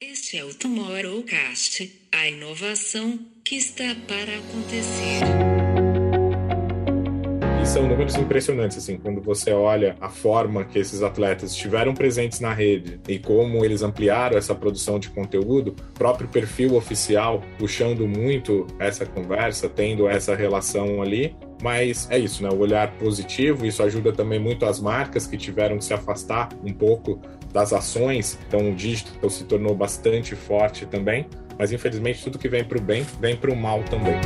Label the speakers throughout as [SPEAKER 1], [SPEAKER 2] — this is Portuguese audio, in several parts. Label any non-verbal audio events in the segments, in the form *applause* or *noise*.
[SPEAKER 1] Este é o Tomorrowcast, a inovação que está para acontecer.
[SPEAKER 2] E são números impressionantes, assim, quando você olha a forma que esses atletas estiveram presentes na rede e como eles ampliaram essa produção de conteúdo, próprio perfil oficial puxando muito essa conversa, tendo essa relação ali, mas é isso, né? O olhar positivo, isso ajuda também muito as marcas que tiveram que se afastar um pouco das ações, então o digital se tornou bastante forte também, mas infelizmente tudo que vem para o bem vem para o mal também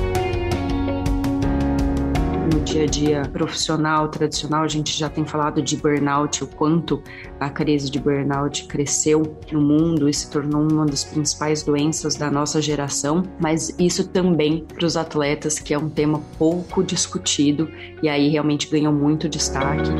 [SPEAKER 3] no dia a dia profissional tradicional, a gente já tem falado de burnout, o quanto a crise de burnout cresceu no mundo e se tornou uma das principais doenças da nossa geração, mas isso também para os atletas, que é um tema pouco discutido e aí realmente ganhou muito destaque.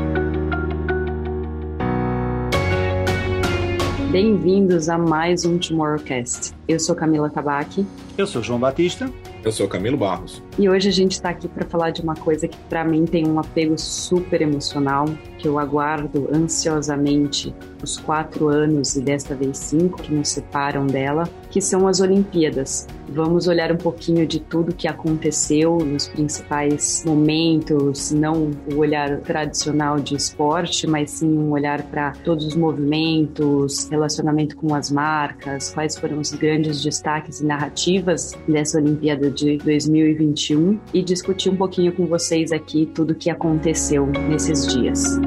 [SPEAKER 3] Bem-vindos a mais um Tomorrowcast. Eu sou Camila Tabaque.
[SPEAKER 4] Eu sou João Batista.
[SPEAKER 2] Eu sou Camilo Barros.
[SPEAKER 3] E hoje a gente está aqui para falar de uma coisa que para mim tem um apego super emocional, que eu aguardo ansiosamente os quatro anos e desta vez cinco que nos separam dela, que são as Olimpíadas. Vamos olhar um pouquinho de tudo que aconteceu nos principais momentos, não o olhar tradicional de esporte, mas sim um olhar para todos os movimentos, relacionamento com as marcas, quais foram os grandes destaques e narrativas dessa Olimpíada de 2021 e discutir um pouquinho com vocês aqui tudo o que aconteceu nesses dias.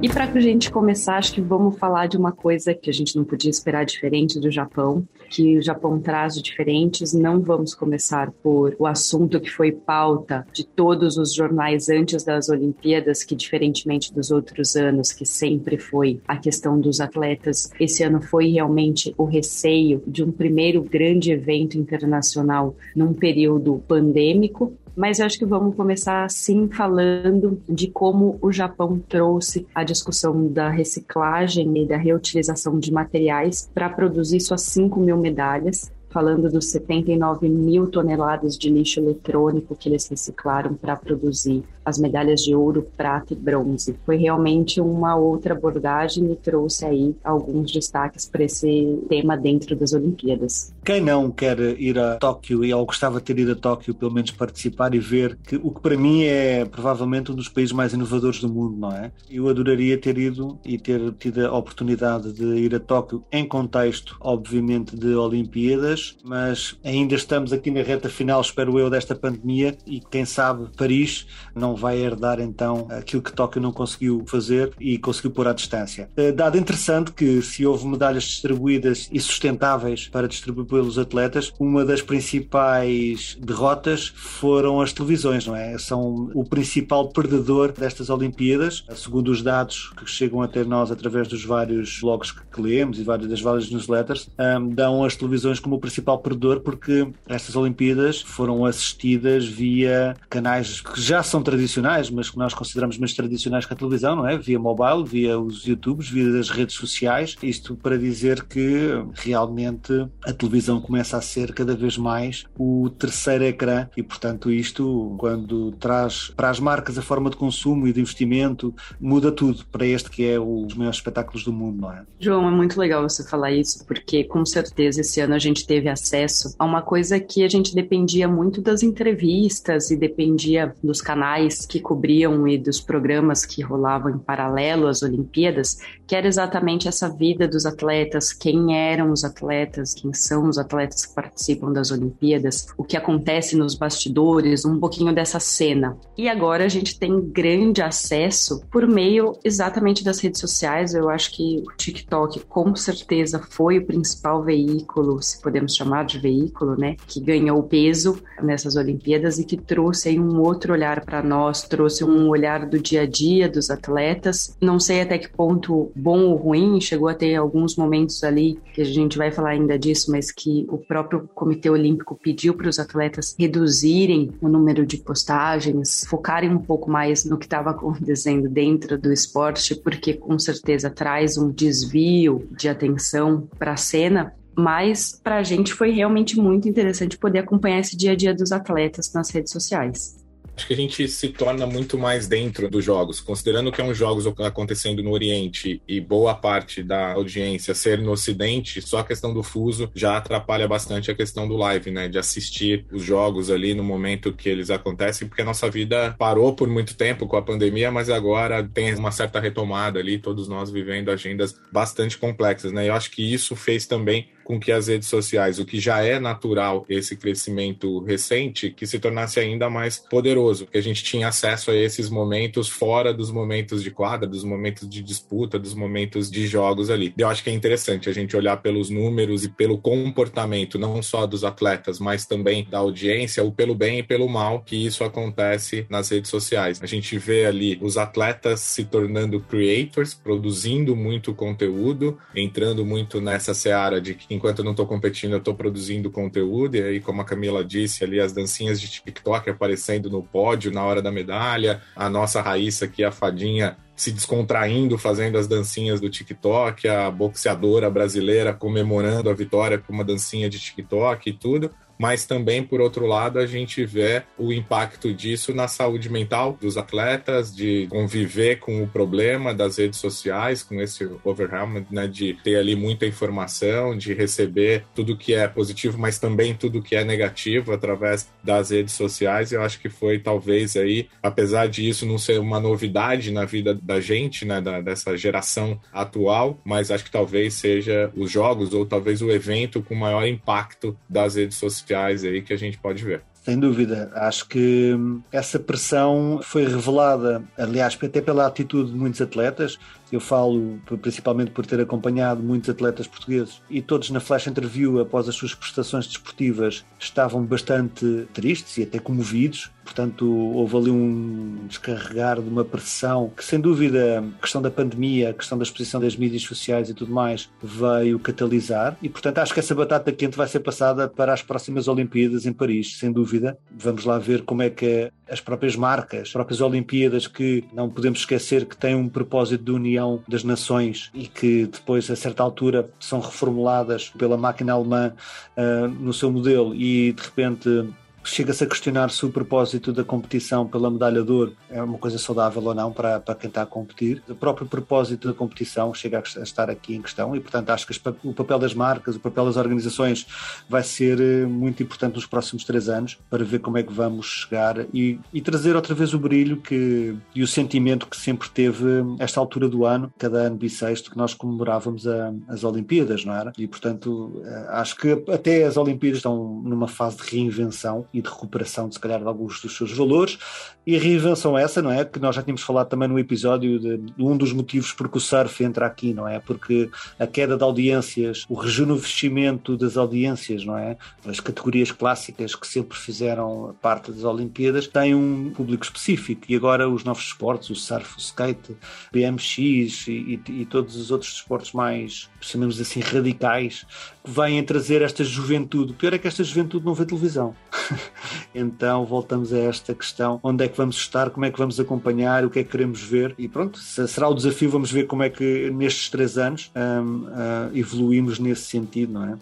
[SPEAKER 3] E para a gente começar, acho que vamos falar de uma coisa que a gente não podia esperar diferente do Japão, que o Japão traz de diferentes. Não vamos começar por o assunto que foi pauta de todos os jornais antes das Olimpíadas, que diferentemente dos outros anos, que sempre foi a questão dos atletas, esse ano foi realmente o receio de um primeiro grande evento internacional num período pandêmico mas eu acho que vamos começar assim falando de como o Japão trouxe a discussão da reciclagem e da reutilização de materiais para produzir suas 5 mil medalhas falando dos 79 mil toneladas de lixo eletrônico que eles reciclaram para produzir as medalhas de ouro, prata e bronze. Foi realmente uma outra abordagem e trouxe aí alguns destaques para esse tema dentro das Olimpíadas.
[SPEAKER 4] Quem não quer ir a Tóquio e ou gostava de ter ido a Tóquio, pelo menos participar e ver que o que para mim é provavelmente um dos países mais inovadores do mundo, não é? Eu adoraria ter ido e ter tido a oportunidade de ir a Tóquio em contexto, obviamente, de Olimpíadas, mas ainda estamos aqui na reta final, espero eu, desta pandemia e quem sabe Paris não vai herdar então aquilo que Tóquio não conseguiu fazer e conseguiu pôr à distância. Eh, dado interessante que se houve medalhas distribuídas e sustentáveis para distribuir pelos atletas, uma das principais derrotas foram as televisões, não é? São o principal perdedor destas Olimpíadas, segundo os dados que chegam até nós através dos vários blogs que lemos e das várias newsletters, dão as televisões como o principal perdedor porque estas Olimpíadas foram assistidas via canais que já são tradicionais tradicionais, mas que nós consideramos mais tradicionais que a televisão, não é? Via mobile, via os YouTubes, via as redes sociais. Isto para dizer que realmente a televisão começa a ser cada vez mais o terceiro ecrã e, portanto, isto, quando traz para as marcas a forma de consumo e de investimento, muda tudo para este que é os maiores espetáculos do mundo, não é?
[SPEAKER 3] João, é muito legal você falar isso, porque com certeza esse ano a gente teve acesso a uma coisa que a gente dependia muito das entrevistas e dependia dos canais que cobriam e dos programas que rolavam em paralelo às Olimpíadas, que era exatamente essa vida dos atletas, quem eram os atletas, quem são os atletas que participam das Olimpíadas, o que acontece nos bastidores, um pouquinho dessa cena. E agora a gente tem grande acesso por meio exatamente das redes sociais. Eu acho que o TikTok com certeza foi o principal veículo, se podemos chamar de veículo, né, que ganhou peso nessas Olimpíadas e que trouxe aí um outro olhar para nós nós, trouxe um olhar do dia a dia dos atletas. Não sei até que ponto bom ou ruim, chegou a ter alguns momentos ali, que a gente vai falar ainda disso, mas que o próprio Comitê Olímpico pediu para os atletas reduzirem o número de postagens, focarem um pouco mais no que estava *laughs* acontecendo dentro do esporte, porque com certeza traz um desvio de atenção para a cena mas para a gente foi realmente muito interessante poder acompanhar esse dia a dia dos atletas nas redes sociais.
[SPEAKER 2] Acho que a gente se torna muito mais dentro dos jogos, considerando que é um jogos acontecendo no Oriente e boa parte da audiência ser no Ocidente, só a questão do fuso já atrapalha bastante a questão do live, né? De assistir os jogos ali no momento que eles acontecem, porque a nossa vida parou por muito tempo com a pandemia, mas agora tem uma certa retomada ali, todos nós vivendo agendas bastante complexas, né? Eu acho que isso fez também com que as redes sociais, o que já é natural, esse crescimento recente, que se tornasse ainda mais poderoso, que a gente tinha acesso a esses momentos fora dos momentos de quadra, dos momentos de disputa, dos momentos de jogos ali. Eu acho que é interessante a gente olhar pelos números e pelo comportamento, não só dos atletas, mas também da audiência, o pelo bem e pelo mal que isso acontece nas redes sociais. A gente vê ali os atletas se tornando creators, produzindo muito conteúdo, entrando muito nessa seara de que enquanto eu não estou competindo, eu estou produzindo conteúdo, e aí, como a Camila disse, ali as dancinhas de TikTok aparecendo no pódio na hora da medalha, a nossa Raíssa aqui, a fadinha, se descontraindo, fazendo as dancinhas do TikTok, a boxeadora brasileira comemorando a vitória com uma dancinha de TikTok e tudo mas também, por outro lado, a gente vê o impacto disso na saúde mental dos atletas, de conviver com o problema das redes sociais, com esse overwhelm, né, de ter ali muita informação, de receber tudo que é positivo, mas também tudo que é negativo através das redes sociais. Eu acho que foi talvez aí, apesar de isso não ser uma novidade na vida da gente, né, da, dessa geração atual, mas acho que talvez seja os jogos ou talvez o evento com maior impacto das redes sociais sociais aí que a gente pode ver.
[SPEAKER 4] Sem dúvida, acho que hum, essa pressão foi revelada, aliás, até pela atitude de muitos atletas. Eu falo principalmente por ter acompanhado muitos atletas portugueses e todos na flash interview, após as suas prestações desportivas, estavam bastante tristes e até comovidos. Portanto, houve ali um descarregar de uma pressão que, sem dúvida, a questão da pandemia, a questão da exposição das mídias sociais e tudo mais, veio catalisar. E, portanto, acho que essa batata quente vai ser passada para as próximas Olimpíadas em Paris, sem dúvida. Vamos lá ver como é que as próprias marcas, as próprias Olimpíadas, que não podemos esquecer que têm um propósito de união das nações e que depois, a certa altura, são reformuladas pela máquina alemã uh, no seu modelo. E, de repente, chega-se a questionar se o propósito da competição pela medalha de ouro é uma coisa saudável ou não para, para quem está a competir. O próprio propósito da competição chega a estar aqui em questão e, portanto, acho que o papel das marcas, o papel das organizações vai ser eh, muito importante nos próximos três anos para ver como é que vamos chegar e, e trazer outra vez o brilho que, e o sentimento que sempre teve esta altura do ano, cada ano bissexto, que nós comemorávamos a, as Olimpíadas, não era? E, portanto, eh, acho que até as Olimpíadas estão numa fase de reinvenção e de recuperação, se calhar, de alguns dos seus valores. E a reinvenção essa, não é? Que nós já tínhamos falado também no episódio de, de um dos motivos por que o surf entra aqui, não é? Porque a queda de audiências, o rejuvenescimento das audiências, não é? As categorias clássicas que sempre fizeram parte das Olimpíadas têm um público específico e agora os novos esportes, o surf, o skate, BMX e, e, e todos os outros esportes mais, chamemos assim, radicais, vêm trazer esta juventude. O pior é que esta juventude não vê televisão. *laughs* então voltamos a esta questão: onde é que vamos estar, como é que vamos acompanhar, o que é que queremos ver. E pronto, será o desafio. Vamos ver como é que nestes três anos um, uh, evoluímos nesse sentido, não é?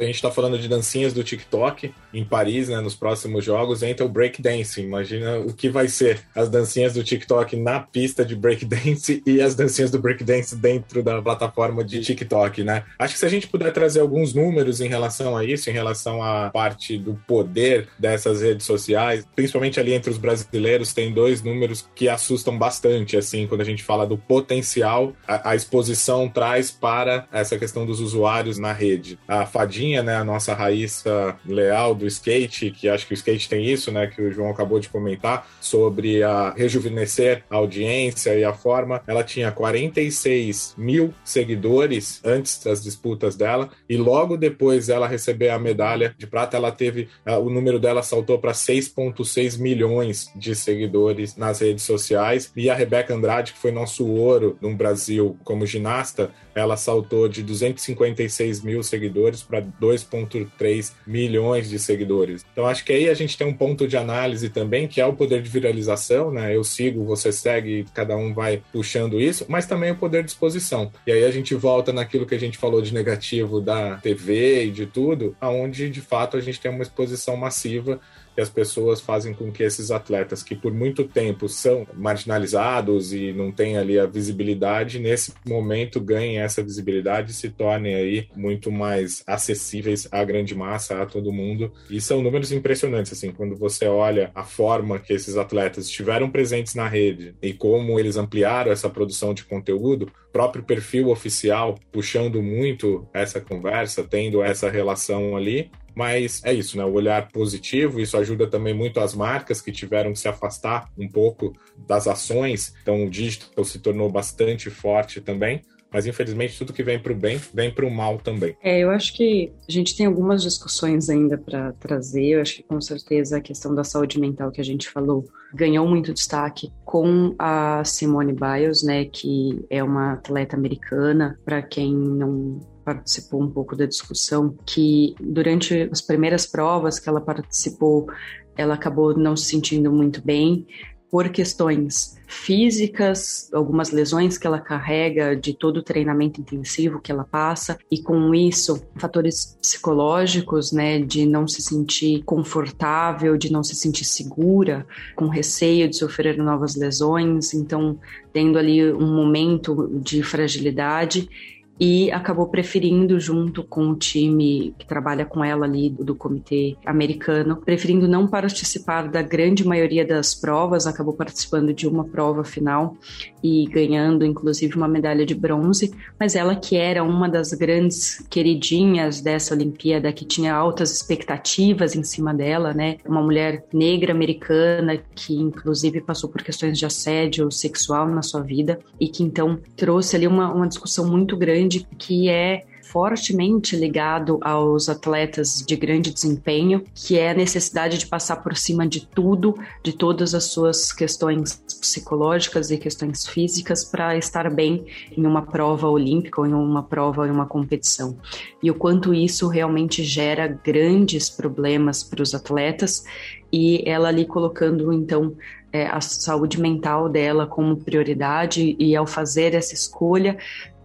[SPEAKER 2] A gente está falando de dancinhas do TikTok em Paris, né, nos próximos jogos, entra o breakdancing. Imagina o que vai ser as dancinhas do TikTok na pista de breakdance e as dancinhas do breakdance dentro da plataforma de TikTok, né? Acho que se a gente puder trazer alguns números em relação a isso, em relação à parte do poder dessas redes sociais, principalmente ali entre os brasileiros, tem dois números que assustam bastante, assim, quando a gente fala do potencial a, a exposição traz para essa questão dos usuários na rede. A Fadinha né, a nossa Raíssa Leal do skate, que acho que o skate tem isso, né, que o João acabou de comentar, sobre a rejuvenescer a audiência e a forma. Ela tinha 46 mil seguidores antes das disputas dela, e logo depois ela receber a medalha de prata, ela teve, o número dela saltou para 6,6 milhões de seguidores nas redes sociais, e a Rebeca Andrade, que foi nosso ouro no Brasil como ginasta, ela saltou de 256 mil seguidores para 2,3 milhões de seguidores. Então acho que aí a gente tem um ponto de análise também, que é o poder de viralização, né? Eu sigo, você segue, cada um vai puxando isso, mas também o poder de exposição. E aí a gente volta naquilo que a gente falou de negativo da TV e de tudo, aonde de fato a gente tem uma exposição massiva que as pessoas fazem com que esses atletas que por muito tempo são marginalizados e não têm ali a visibilidade, nesse momento ganhem essa visibilidade e se tornem aí muito mais acessíveis à grande massa, a todo mundo. E são números impressionantes, assim, quando você olha a forma que esses atletas estiveram presentes na rede e como eles ampliaram essa produção de conteúdo, próprio perfil oficial puxando muito essa conversa, tendo essa relação ali. Mas é isso, né? O olhar positivo, isso ajuda também muito as marcas que tiveram que se afastar um pouco das ações. Então o digital se tornou bastante forte também. Mas infelizmente tudo que vem para o bem vem para o mal também.
[SPEAKER 3] É, eu acho que a gente tem algumas discussões ainda para trazer. Eu acho que com certeza a questão da saúde mental que a gente falou ganhou muito destaque com a Simone Biles, né, que é uma atleta americana. Para quem não participou um pouco da discussão, que durante as primeiras provas que ela participou, ela acabou não se sentindo muito bem por questões físicas, algumas lesões que ela carrega de todo o treinamento intensivo que ela passa e com isso fatores psicológicos, né, de não se sentir confortável, de não se sentir segura, com receio de sofrer novas lesões, então tendo ali um momento de fragilidade e acabou preferindo, junto com o time que trabalha com ela ali do, comitê americano, preferindo não participar da grande maioria das provas, acabou participando de uma prova final e ganhando, inclusive, uma medalha de bronze. Mas ela, que era uma das grandes queridinhas dessa Olimpíada, que tinha altas expectativas em cima dela, né? Uma mulher negra americana que, inclusive, passou por questões de assédio sexual na sua vida e que então trouxe ali uma, uma discussão muito grande que é fortemente ligado aos atletas de grande desempenho, que é a necessidade de passar por cima de tudo, de todas as suas questões psicológicas e questões físicas para estar bem em uma prova olímpica ou em uma prova em uma competição. E o quanto isso realmente gera grandes problemas para os atletas e ela ali colocando então é, a saúde mental dela como prioridade e ao fazer essa escolha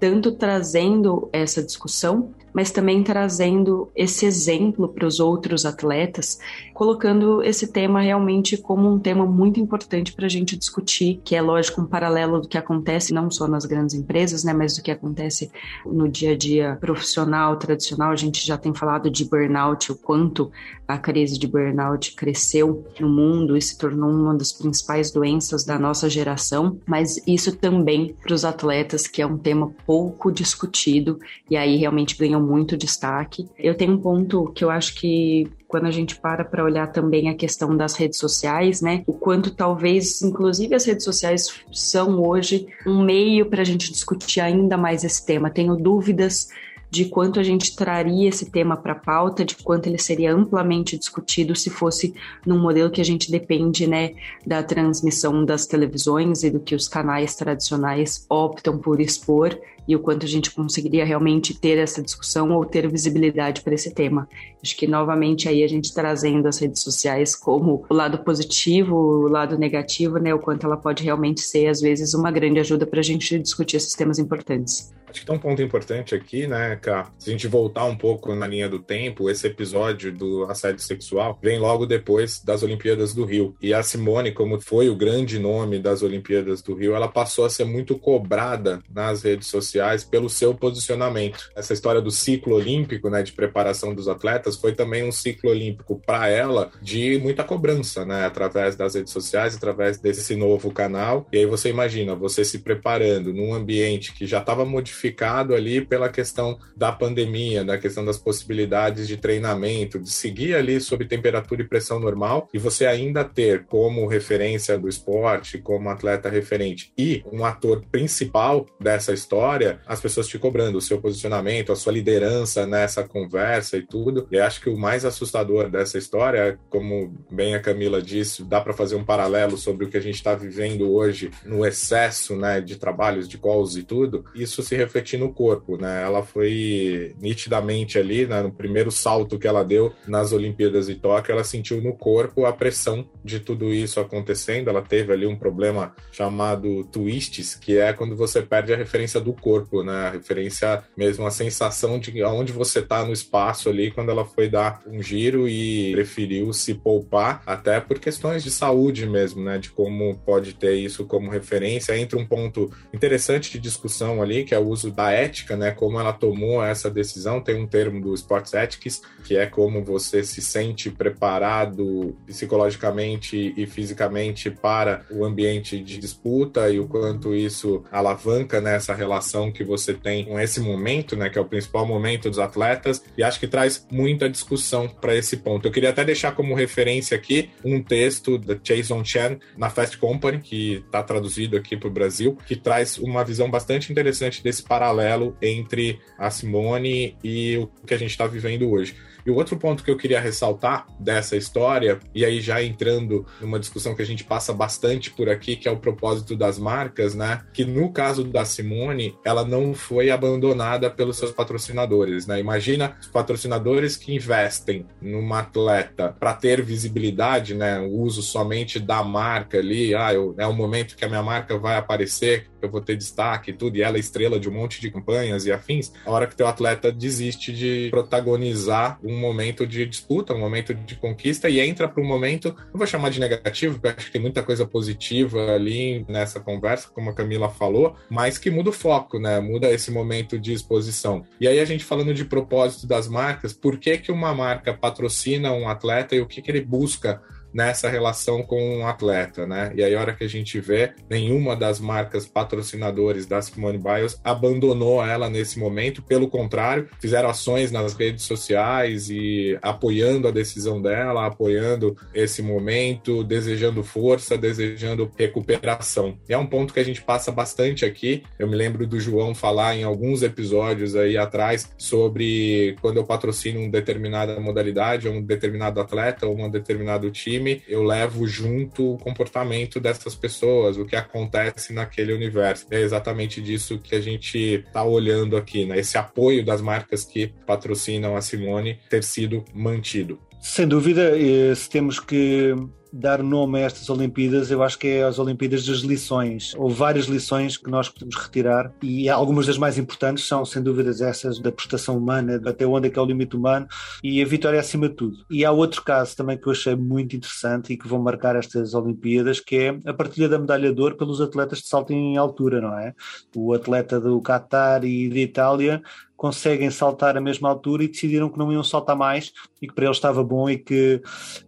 [SPEAKER 3] tanto trazendo essa discussão, mas também trazendo esse exemplo para os outros atletas, colocando esse tema realmente como um tema muito importante para a gente discutir, que é lógico um paralelo do que acontece não só nas grandes empresas, né, mas do que acontece no dia a dia profissional, tradicional. A gente já tem falado de burnout, o quanto a crise de burnout cresceu no mundo e se tornou uma das principais doenças da nossa geração, mas isso também para os atletas, que é um tema pouco discutido e aí realmente ganham muito destaque. Eu tenho um ponto que eu acho que quando a gente para para olhar também a questão das redes sociais, né? O quanto talvez, inclusive, as redes sociais são hoje um meio para a gente discutir ainda mais esse tema. Tenho dúvidas de quanto a gente traria esse tema para a pauta, de quanto ele seria amplamente discutido se fosse num modelo que a gente depende, né, da transmissão das televisões e do que os canais tradicionais optam por expor e o quanto a gente conseguiria realmente ter essa discussão ou ter visibilidade para esse tema. Acho que novamente aí a gente trazendo as redes sociais como o lado positivo, o lado negativo, né, o quanto ela pode realmente ser às vezes uma grande ajuda para a gente discutir esses temas importantes.
[SPEAKER 2] Acho que tem um ponto importante aqui, né, Cá? Se a gente voltar um pouco na linha do tempo, esse episódio do assédio sexual vem logo depois das Olimpíadas do Rio. E a Simone, como foi o grande nome das Olimpíadas do Rio, ela passou a ser muito cobrada nas redes sociais pelo seu posicionamento. Essa história do ciclo olímpico, né, de preparação dos atletas, foi também um ciclo olímpico para ela de muita cobrança, né, através das redes sociais, através desse novo canal. E aí você imagina, você se preparando num ambiente que já estava modificado ali pela questão da pandemia, da questão das possibilidades de treinamento, de seguir ali sob temperatura e pressão normal e você ainda ter como referência do esporte, como atleta referente e um ator principal dessa história, as pessoas te cobrando o seu posicionamento, a sua liderança nessa conversa e tudo. E acho que o mais assustador dessa história, como bem a Camila disse, dá para fazer um paralelo sobre o que a gente está vivendo hoje no excesso, né, de trabalhos de calls e tudo. Isso se refletir no corpo, né? Ela foi nitidamente ali, né, no primeiro salto que ela deu nas Olimpíadas de Tóquio, ela sentiu no corpo a pressão de tudo isso acontecendo. Ela teve ali um problema chamado twists, que é quando você perde a referência do corpo corpo, né? A referência mesmo à sensação de onde você está no espaço ali quando ela foi dar um giro e preferiu se poupar, até por questões de saúde mesmo, né? De como pode ter isso como referência. Entra um ponto interessante de discussão ali, que é o uso da ética, né? Como ela tomou essa decisão. Tem um termo do Sports Ethics, que é como você se sente preparado psicologicamente e fisicamente para o ambiente de disputa e o quanto isso alavanca nessa né, relação que você tem com esse momento, né? Que é o principal momento dos atletas. E acho que traz muita discussão para esse ponto. Eu queria até deixar como referência aqui um texto da Jason Chen na Fast Company, que está traduzido aqui para o Brasil, que traz uma visão bastante interessante desse paralelo entre a Simone e o que a gente está vivendo hoje. E o outro ponto que eu queria ressaltar dessa história, e aí já entrando numa discussão que a gente passa bastante por aqui, que é o propósito das marcas, né? Que no caso da Simone, ela não foi abandonada pelos seus patrocinadores, né? Imagina os patrocinadores que investem numa atleta para ter visibilidade, né? O uso somente da marca ali, ah, eu, é o momento que a minha marca vai aparecer, eu vou ter destaque e tudo, e ela é estrela de um monte de campanhas e afins. A hora que teu atleta desiste de protagonizar um momento de disputa, um momento de conquista e entra para um momento, não vou chamar de negativo, porque acho que tem muita coisa positiva ali nessa conversa, como a Camila falou, mas que muda o foco, né? Muda esse momento de exposição. E aí a gente falando de propósito das marcas, por que que uma marca patrocina um atleta e o que que ele busca nessa relação com um atleta, né? E aí, a hora que a gente vê, nenhuma das marcas patrocinadores da Simone Biles abandonou ela nesse momento, pelo contrário, fizeram ações nas redes sociais e apoiando a decisão dela, apoiando esse momento, desejando força, desejando recuperação. E é um ponto que a gente passa bastante aqui. Eu me lembro do João falar em alguns episódios aí atrás sobre quando eu patrocino uma determinada modalidade, um determinado atleta ou um determinado time eu levo junto o comportamento dessas pessoas, o que acontece naquele universo. É exatamente disso que a gente está olhando aqui, né? Esse apoio das marcas que patrocinam a Simone ter sido mantido.
[SPEAKER 4] Sem dúvida, se temos que dar nome a estas Olimpíadas, eu acho que é as Olimpíadas das lições. Houve várias lições que nós podemos retirar e algumas das mais importantes são, sem dúvidas, essas da prestação humana, até onde é que é o limite humano e a vitória acima de tudo. E há outro caso também que eu achei muito interessante e que vão marcar estas Olimpíadas, que é a partilha da medalha de ouro pelos atletas de salto em altura, não é? O atleta do Qatar e de Itália conseguem saltar a mesma altura e decidiram que não iam saltar mais e que para eles estava bom e que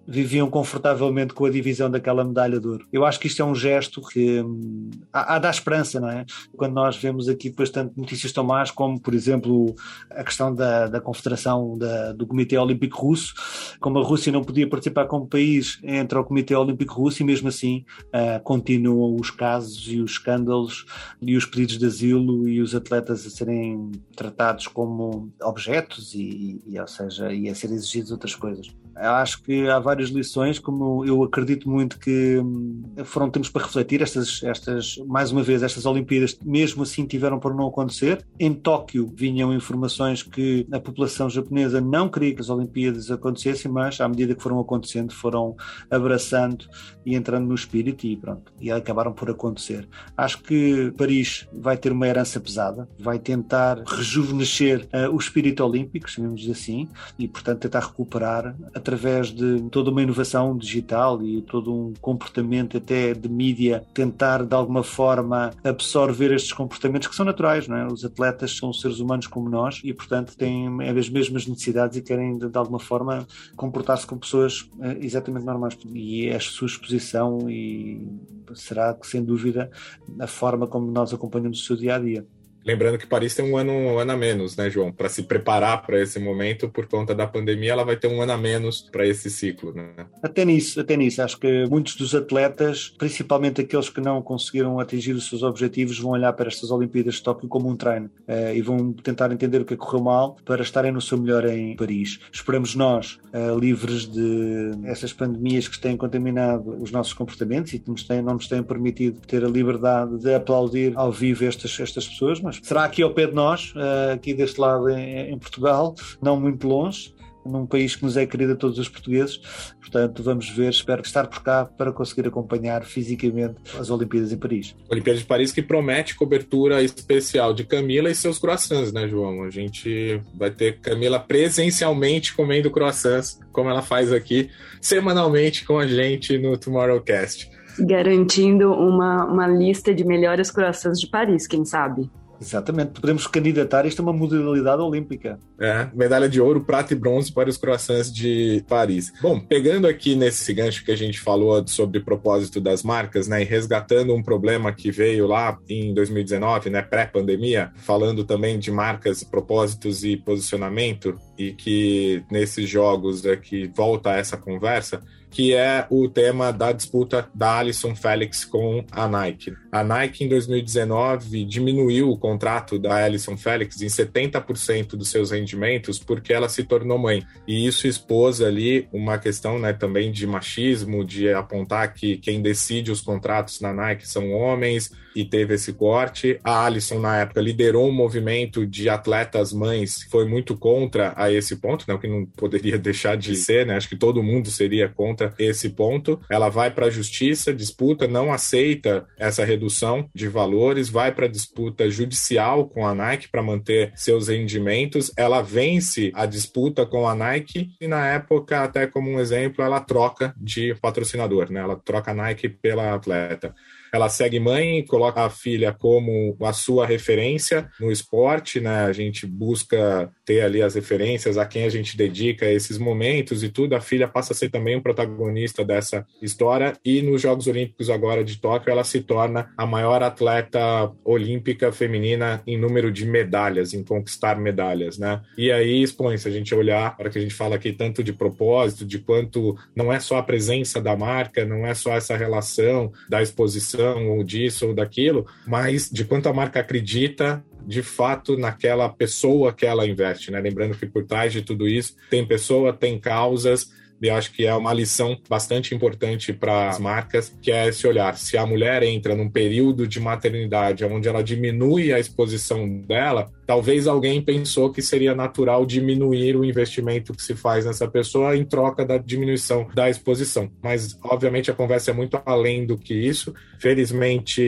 [SPEAKER 4] viviam confortavelmente com a divisão daquela medalha de ouro. Eu acho que isto é um gesto que hum, há, há da esperança, não é? Quando nós vemos aqui bastante notícias tão más, como por exemplo a questão da, da confederação da, do Comitê Olímpico Russo, como a Rússia não podia participar como país entre o Comitê Olímpico Russo e mesmo assim uh, continuam os casos e os escândalos e os pedidos de asilo e os atletas a serem tratados como objetos e, e ou seja, e a ser exigidos outras coisas. Eu acho que há várias lições, como eu acredito muito que hum, foram tempos para refletir. Estas, estas, mais uma vez, estas Olimpíadas, mesmo assim, tiveram por não acontecer. Em Tóquio vinham informações que a população japonesa não queria que as Olimpíadas acontecessem, mas à medida que foram acontecendo, foram abraçando e entrando no espírito e pronto, e acabaram por acontecer. Acho que Paris vai ter uma herança pesada, vai tentar rejuvenescer uh, o espírito olímpico, chamemos assim, e portanto tentar recuperar através de toda uma inovação digital e todo um comportamento até de mídia, tentar de alguma forma absorver estes comportamentos que são naturais, não é? Os atletas são seres humanos como nós e, portanto, têm as mesmas necessidades e querem de, de alguma forma comportar-se com pessoas eh, exatamente normais. E é a sua exposição e será que, sem dúvida, a forma como nós acompanhamos o seu dia a dia.
[SPEAKER 2] Lembrando que Paris tem um ano, um ano a menos, né, João? Para se preparar para esse momento, por conta da pandemia, ela vai ter um ano a menos para esse ciclo, né?
[SPEAKER 4] Até nisso, até nisso. Acho que muitos dos atletas, principalmente aqueles que não conseguiram atingir os seus objetivos, vão olhar para estas Olimpíadas de Tóquio como um treino uh, e vão tentar entender o que é correu mal para estarem no seu melhor em Paris. Esperamos nós, uh, livres de essas pandemias que têm contaminado os nossos comportamentos e que nos têm, não nos têm permitido ter a liberdade de aplaudir ao vivo estas, estas pessoas, mas será aqui ao pé de nós, eh, aqui deste lado em, Portugal, não muito longe, num país que nos é querido a todos os portugueses. Portanto, vamos ver, espero estar por cá para conseguir acompanhar fisicamente as Olimpíadas em Paris.
[SPEAKER 2] Olimpíadas de Paris que promete cobertura especial de Camila e seus croissants, né, João? A gente vai ter Camila presencialmente comendo croissants, como ela faz aqui semanalmente com a gente no Tomorrowcast.
[SPEAKER 3] Garantindo uma, uma lista de melhores croissants de Paris, quem sabe?
[SPEAKER 4] Exatamente, podemos candidatar isto a uma modalidade olímpica.
[SPEAKER 2] É, medalha de ouro, prata e bronze para os croissants de Paris. Bom, pegando aqui nesse gancho que a gente falou sobre propósito das marcas, né, e resgatando um problema que veio lá em 2019, né, pré-pandemia, falando também de marcas, propósitos e posicionamento, e que nesses jogos aqui volta essa conversa, que é o tema da disputa da Alison Felix com a Nike. A Nike, em 2019, diminuiu o contrato da Alison Felix em 70% dos seus rendimentos porque ela se tornou mãe. E isso expôs ali uma questão né, também de machismo, de apontar que quem decide os contratos na Nike são homens, e teve esse corte. A Alison, na época, liderou um movimento de atletas mães, foi muito contra a esse ponto, né, o que não poderia *laughs* deixar de ser, né? Acho que todo mundo seria contra esse ponto. Ela vai para a justiça, disputa, não aceita essa redução de valores, vai para a disputa judicial com a Nike para manter seus rendimentos. Ela vence a disputa com a Nike e, na época, até como um exemplo, ela troca de patrocinador, né? Ela troca a Nike pela atleta ela segue mãe, coloca a filha como a sua referência no esporte, né? A gente busca ter ali as referências a quem a gente dedica esses momentos e tudo. A filha passa a ser também um protagonista dessa história e nos Jogos Olímpicos agora de Tóquio ela se torna a maior atleta olímpica feminina em número de medalhas, em conquistar medalhas, né? E aí expõe, se a gente olhar, para que a gente fala aqui tanto de propósito, de quanto não é só a presença da marca, não é só essa relação da exposição ou disso ou daquilo, mas de quanto a marca acredita de fato naquela pessoa que ela investe, né? Lembrando que por trás de tudo isso tem pessoa, tem causas, e acho que é uma lição bastante importante para as marcas, que é esse olhar. Se a mulher entra num período de maternidade onde ela diminui a exposição dela, talvez alguém pensou que seria natural diminuir o investimento que se faz nessa pessoa em troca da diminuição da exposição. Mas, obviamente, a conversa é muito além do que isso. Felizmente,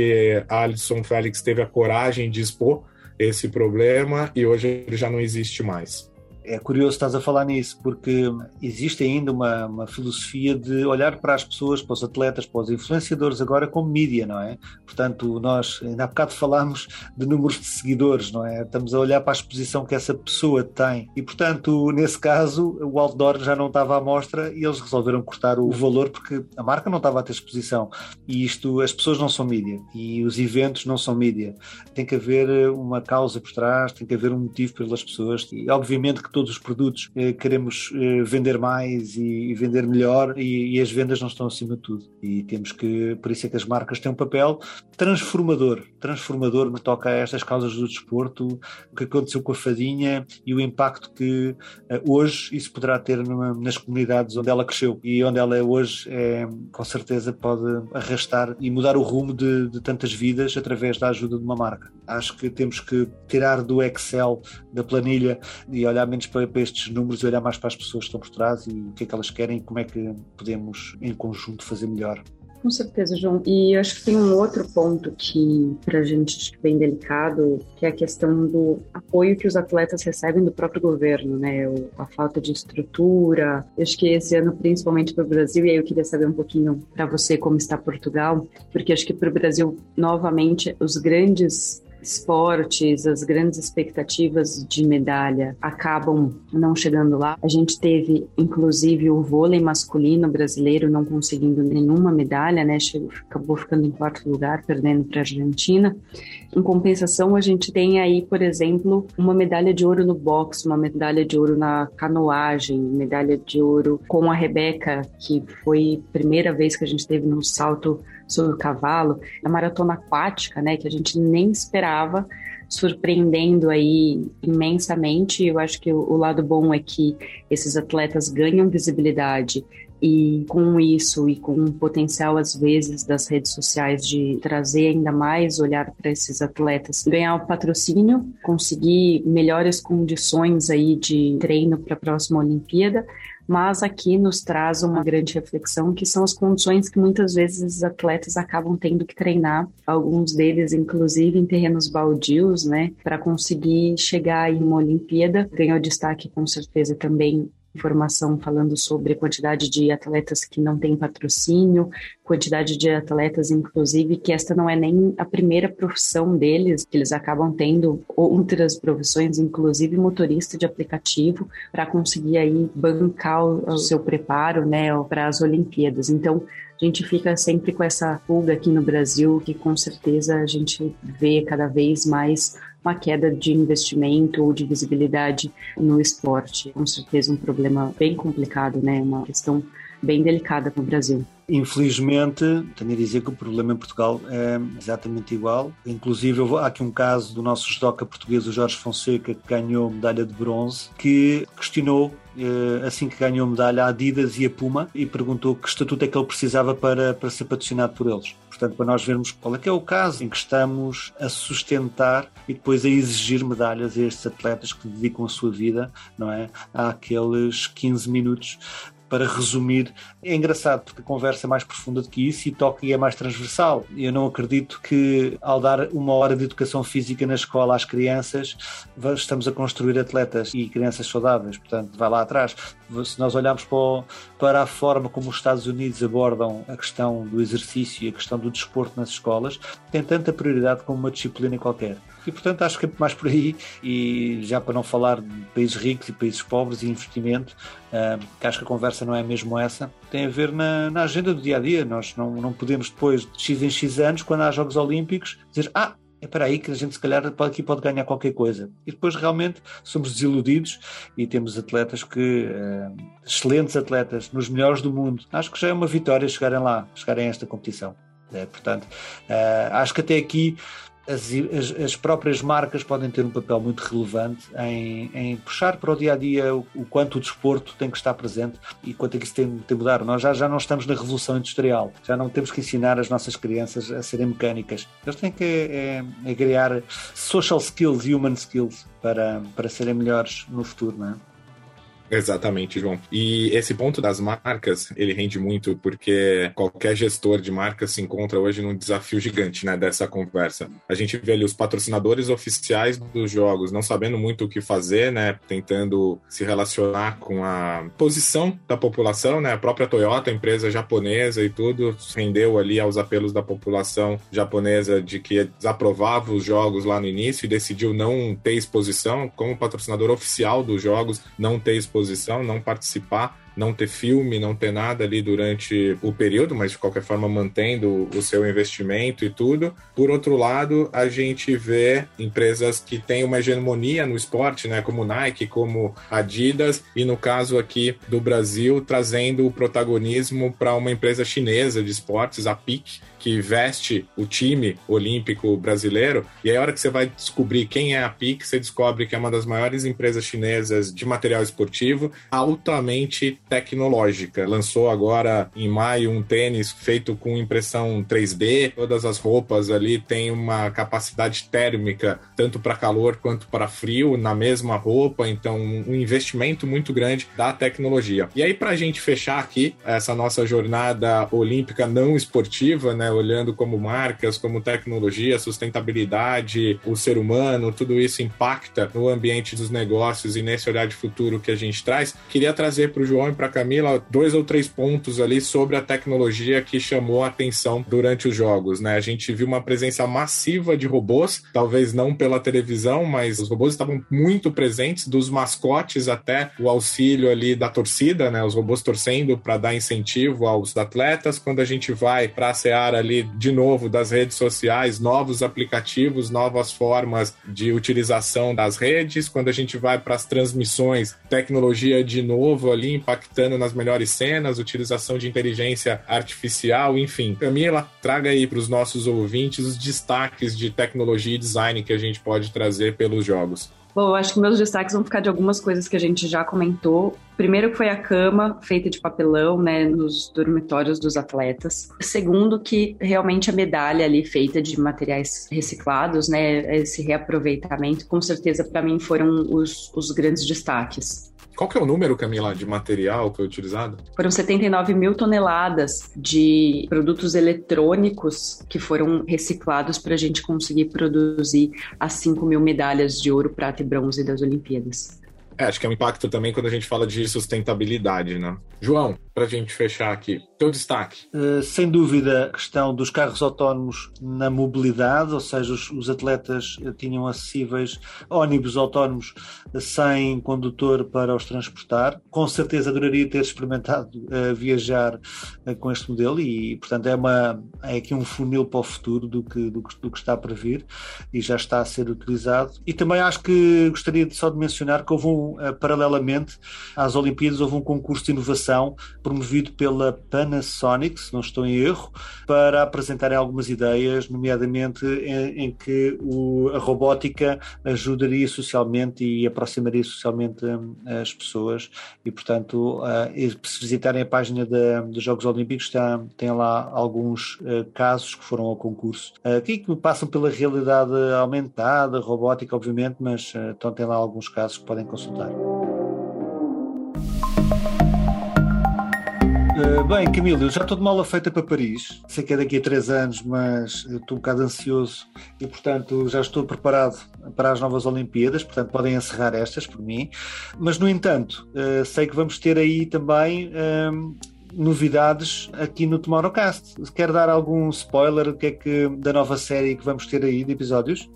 [SPEAKER 2] a Alison Félix teve a coragem de expor esse problema e hoje ele já não existe mais
[SPEAKER 4] é curioso estás a falar nisso, porque existe ainda uma, uma, filosofia de olhar para as pessoas, para os atletas, para os influenciadores agora como mídia, não é? Portanto, nós ainda há bocado falámos de números de seguidores, não é? Estamos a olhar para a exposição que essa pessoa tem. E, portanto, nesse caso, o outdoor já não estava à mostra e eles resolveram cortar o valor porque a marca não estava a ter exposição. E isto, as pessoas não são mídia e os eventos não são mídia. Tem que haver uma causa por trás, tem que haver um motivo pelas pessoas e, obviamente, que todos os produtos eh, queremos eh, vender mais e, vender melhor e, e, as vendas não estão acima de tudo. E temos que, por isso é que as marcas têm um papel transformador, transformador no toca a estas causas do desporto, o que aconteceu com a fadinha e o impacto que eh, hoje isso poderá ter numa, nas comunidades onde ela cresceu e onde ela é hoje, é, com certeza pode arrastar e mudar o rumo de, de tantas vidas através da ajuda de uma marca. Acho que temos que tirar do Excel, da planilha e olhar menos para, para, estes números olhar mais para as pessoas que estão por trás e o que é que elas querem e como é que podemos, em conjunto, fazer melhor.
[SPEAKER 3] Com certeza, João. E acho que tem um outro ponto que, para a gente, bem delicado, que é a questão do apoio que os atletas recebem do próprio governo, né? A falta de estrutura. Acho que esse ano, principalmente para o Brasil, e aí eu queria saber um pouquinho para você como está Portugal, porque acho que para o Brasil, novamente, os grandes esportes, as grandes expectativas de medalha acabam não chegando lá. A gente teve, inclusive, o vôlei masculino brasileiro não conseguindo nenhuma medalha, né? Chegou, acabou ficando em quarto lugar, perdendo para a Argentina. Em compensação, a gente tem aí, por exemplo, uma medalha de ouro no boxe, uma medalha de ouro na canoagem, medalha de ouro com a Rebeca, que foi a primeira vez que a gente teve no salto sobre o cavalo, a maratona aquática, né, que a gente nem esperava, surpreendendo aí imensamente. Eu acho que o lado bom é que esses atletas ganham visibilidade e com isso e com o potencial às vezes das redes sociais de trazer ainda mais olhar para esses atletas, ganhar o patrocínio, conseguir melhores condições aí de treino para a próxima Olimpíada, mas aqui nos traz uma grande reflexão que são as condições que muitas vezes os atletas acabam tendo que treinar, alguns deles inclusive em terrenos baldios, né, para conseguir chegar em uma Olimpíada. Ganhou destaque com certeza também informação falando sobre quantidade de atletas que não têm patrocínio, quantidade de atletas, inclusive, que esta não é nem a primeira profissão deles, que eles acabam tendo outras profissões, inclusive motorista de aplicativo, para conseguir aí bancar o, seu preparo, né, para as Olimpíadas. Então, a gente fica sempre com essa pulga aqui no Brasil, que com certeza a gente vê cada vez mais uma queda de investimento ou de visibilidade no esporte. Com certeza um problema bem complicado, né? Uma questão bem delicada para o Brasil.
[SPEAKER 4] Infelizmente, tenho a dizer que o problema em Portugal é exatamente igual. Inclusive, há aqui um caso do nosso judoca português, o Jorge Fonseca, que ganhou medalha de bronze, que questionou assim que ganhou medalha a Adidas e a Puma e perguntou que estatuto é que ele precisava para, para ser patrocinado por eles. Portanto, para nós vermos qual é que é o caso em que estamos a sustentar e depois a exigir medalhas a estes atletas que dedicam a sua vida, não é? Àqueles 15 minutos para resumir. É engraçado porque a conversa é mais profunda do que isso e toca e é mais transversal. Eu não acredito que ao dar uma hora de educação física na escola às crianças estamos a construir atletas e crianças saudáveis. Portanto, vai lá atrás. Se nós olharmos para a forma como os Estados Unidos abordam a questão do exercício e a questão do desporto nas escolas, tem tanta prioridade como uma disciplina qualquer. E portanto acho que é mais por aí, e já para não falar de países ricos e países pobres e investimento, que acho que a conversa não é mesmo essa, tem a ver na, na agenda do dia a dia. Nós não, não podemos depois de X em X anos, quando há Jogos Olímpicos, dizer ah, é para aí que a gente se calhar pode, aqui pode ganhar qualquer coisa. E depois realmente somos desiludidos e temos atletas que, uh, excelentes atletas, nos melhores do mundo. Acho que já é uma vitória chegarem lá, chegarem a esta competição. É, portanto, uh, acho que até aqui as, as, as, próprias marcas podem ter um papel muito relevante em, em, puxar para o dia a dia o, quanto o desporto tem que estar presente e quanto é que isso tem, tem que mudar. Nós já, já não estamos na revolução industrial, já não temos que ensinar as nossas crianças a serem mecânicas. Eles têm que é, é, criar social skills, human skills para, para serem melhores no futuro, não é?
[SPEAKER 2] Exatamente, João. E esse ponto das marcas, ele rende muito porque qualquer gestor de marca se encontra hoje num desafio gigante, né, dessa conversa. A gente vê ali os patrocinadores oficiais dos jogos não sabendo muito o que fazer, né, tentando se relacionar com a posição da população, né, a própria Toyota, empresa japonesa e tudo, rendeu ali aos apelos da população japonesa de que desaprovava os jogos lá no início e decidiu não ter exposição como patrocinador oficial dos jogos, não ter exposição não participar não ter filme, não ter nada ali durante o período, mas de qualquer forma mantendo o seu investimento e tudo. Por outro lado, a gente vê empresas que têm uma hegemonia no esporte, né, como Nike, como Adidas, e no caso aqui do Brasil, trazendo o protagonismo para uma empresa chinesa de esportes, a PIC, que veste o time olímpico brasileiro. E aí, a hora que você vai descobrir quem é a PIC, você descobre que é uma das maiores empresas chinesas de material esportivo, altamente tecnológica. Lançou agora em maio um tênis feito com impressão 3D. Todas as roupas ali têm uma capacidade térmica tanto para calor quanto para frio na mesma roupa. Então, um investimento muito grande da tecnologia. E aí, para a gente fechar aqui essa nossa jornada olímpica não esportiva, né, olhando como marcas, como tecnologia, sustentabilidade, o ser humano, tudo isso impacta no ambiente dos negócios e nesse olhar de futuro que a gente traz. Queria trazer para o João para Camila dois ou três pontos ali sobre a tecnologia que chamou a atenção durante os jogos, né? A gente viu uma presença massiva de robôs, talvez não pela televisão, mas os robôs estavam muito presentes, dos mascotes até o auxílio ali da torcida, né? Os robôs torcendo para dar incentivo aos atletas. Quando a gente vai para a seara ali de novo das redes sociais, novos aplicativos, novas formas de utilização das redes. Quando a gente vai para as transmissões, tecnologia de novo ali impactando captando nas melhores cenas, utilização de inteligência artificial, enfim. Camila, traga aí para os nossos ouvintes os destaques de tecnologia e design que a gente pode trazer pelos jogos.
[SPEAKER 3] Bom, eu acho que meus destaques vão ficar de algumas coisas que a gente já comentou. Primeiro que foi a cama feita de papelão, né, nos dormitórios dos atletas. Segundo que realmente a medalha ali feita de materiais reciclados, né, esse reaproveitamento, com certeza para mim foram os, os grandes destaques.
[SPEAKER 2] Qual que é o número, Camila, de material que foi utilizado?
[SPEAKER 3] Foram 79 mil toneladas de produtos eletrônicos que foram reciclados para a gente conseguir produzir as 5 mil medalhas de ouro, prata e bronze das Olimpíadas.
[SPEAKER 2] É, acho que é um impacto também quando a gente fala de sustentabilidade, né? João, para a gente fechar aqui, teu destaque.
[SPEAKER 4] Uh, sem dúvida, a questão dos carros autónomos na mobilidade, ou seja, os, os atletas tinham acessíveis ônibus autónomos sem condutor para os transportar. Com certeza adoraria ter experimentado uh, viajar uh, com este modelo e, portanto, é, uma, é aqui um funil para o futuro do que, do, do que está para vir e já está a ser utilizado. E também acho que gostaria só de mencionar que houve um, paralelamente às Olimpíadas, houve um concurso de inovação promovido pela Panasonic, se não estou em erro, para apresentarem algumas ideias, nomeadamente em, em que o, a robótica ajudaria socialmente e aproximaria socialmente hum, as pessoas e, portanto, se visitarem a página da, dos Jogos Olímpicos, está, tem lá alguns casos que foram ao concurso, que, que passam pela realidade aumentada, robótica, obviamente, mas então tem lá alguns casos que podem consultar. Uh, bem, Camilo, eu já estou de mala feita para Paris. Sei que é daqui a três anos, mas estou um bocado ansioso e, portanto, já estou preparado para as novas Olimpíadas. Portanto, podem encerrar estas por mim. Mas, no entanto, uh, sei que vamos ter aí também. Uh, novidades aqui no Tomorrowcast. Quer dar algum spoiler que é que, da nova série que vamos ter aí de episódios?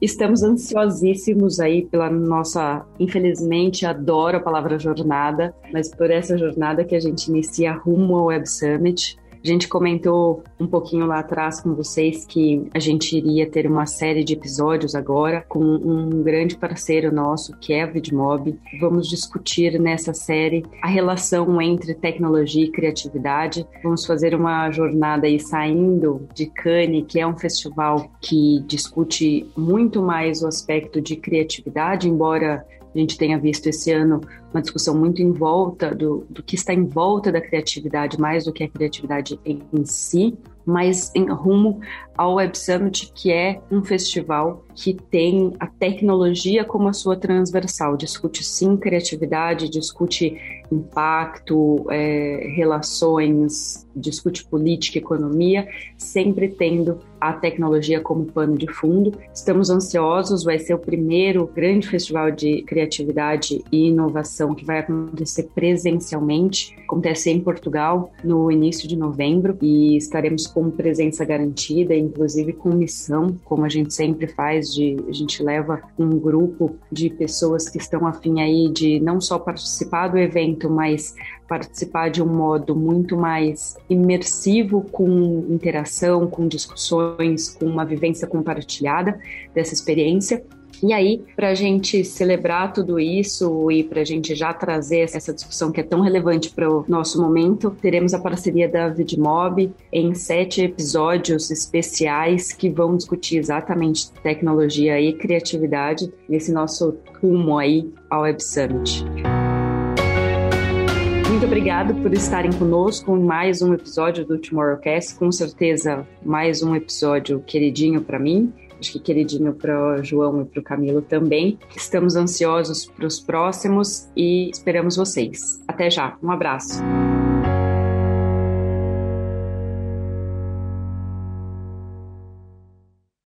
[SPEAKER 3] Estamos ansiosíssimos aí pela nossa, infelizmente, adoro a palavra jornada, mas por essa jornada que a gente inicia rumo ao Web Summit. A gente comentou um pouquinho lá atrás com vocês que a gente iria ter uma série de episódios agora com um grande parceiro nosso, que é a Vidmob. Vamos discutir nessa série a relação entre tecnologia e criatividade. Vamos fazer uma jornada aí saindo de Cannes, que é um festival que discute muito mais o aspecto de criatividade, embora a gente tenha visto esse ano uma discussão muito em volta do, do que está em volta da criatividade, mais do que a criatividade em, si, mas em rumo ao Web Summit, que é um festival que tem a tecnologia como a sua transversal. Discute sim criatividade, discute impacto, é, relações, discute política, economia, sempre tendo a tecnologia como pano de fundo. Estamos ansiosos, vai ser o primeiro grande festival de criatividade e inovação que vai acontecer presencialmente. Acontece em Portugal no início de novembro e estaremos com presença garantida, inclusive com missão, como a gente sempre faz, de a gente leva um grupo de pessoas que estão afim aí de não só participar do evento, mas participar de um modo muito mais imersivo, com interação, com discussões, com uma vivência compartilhada dessa experiência. E aí, para a gente celebrar tudo isso e para a gente já trazer essa discussão que é tão relevante para o nosso momento, teremos a parceria da Vidmob em sete episódios especiais que vão discutir exatamente tecnologia e criatividade nesse nosso rumo aí ao Web Summit. Muito obrigado por estarem conosco em mais um episódio do Tomorrowcast. Com certeza, mais um episódio queridinho para mim acho que queridinho para o João e para o Camilo também. Estamos ansiosos para os próximos e esperamos vocês. Até já, um abraço.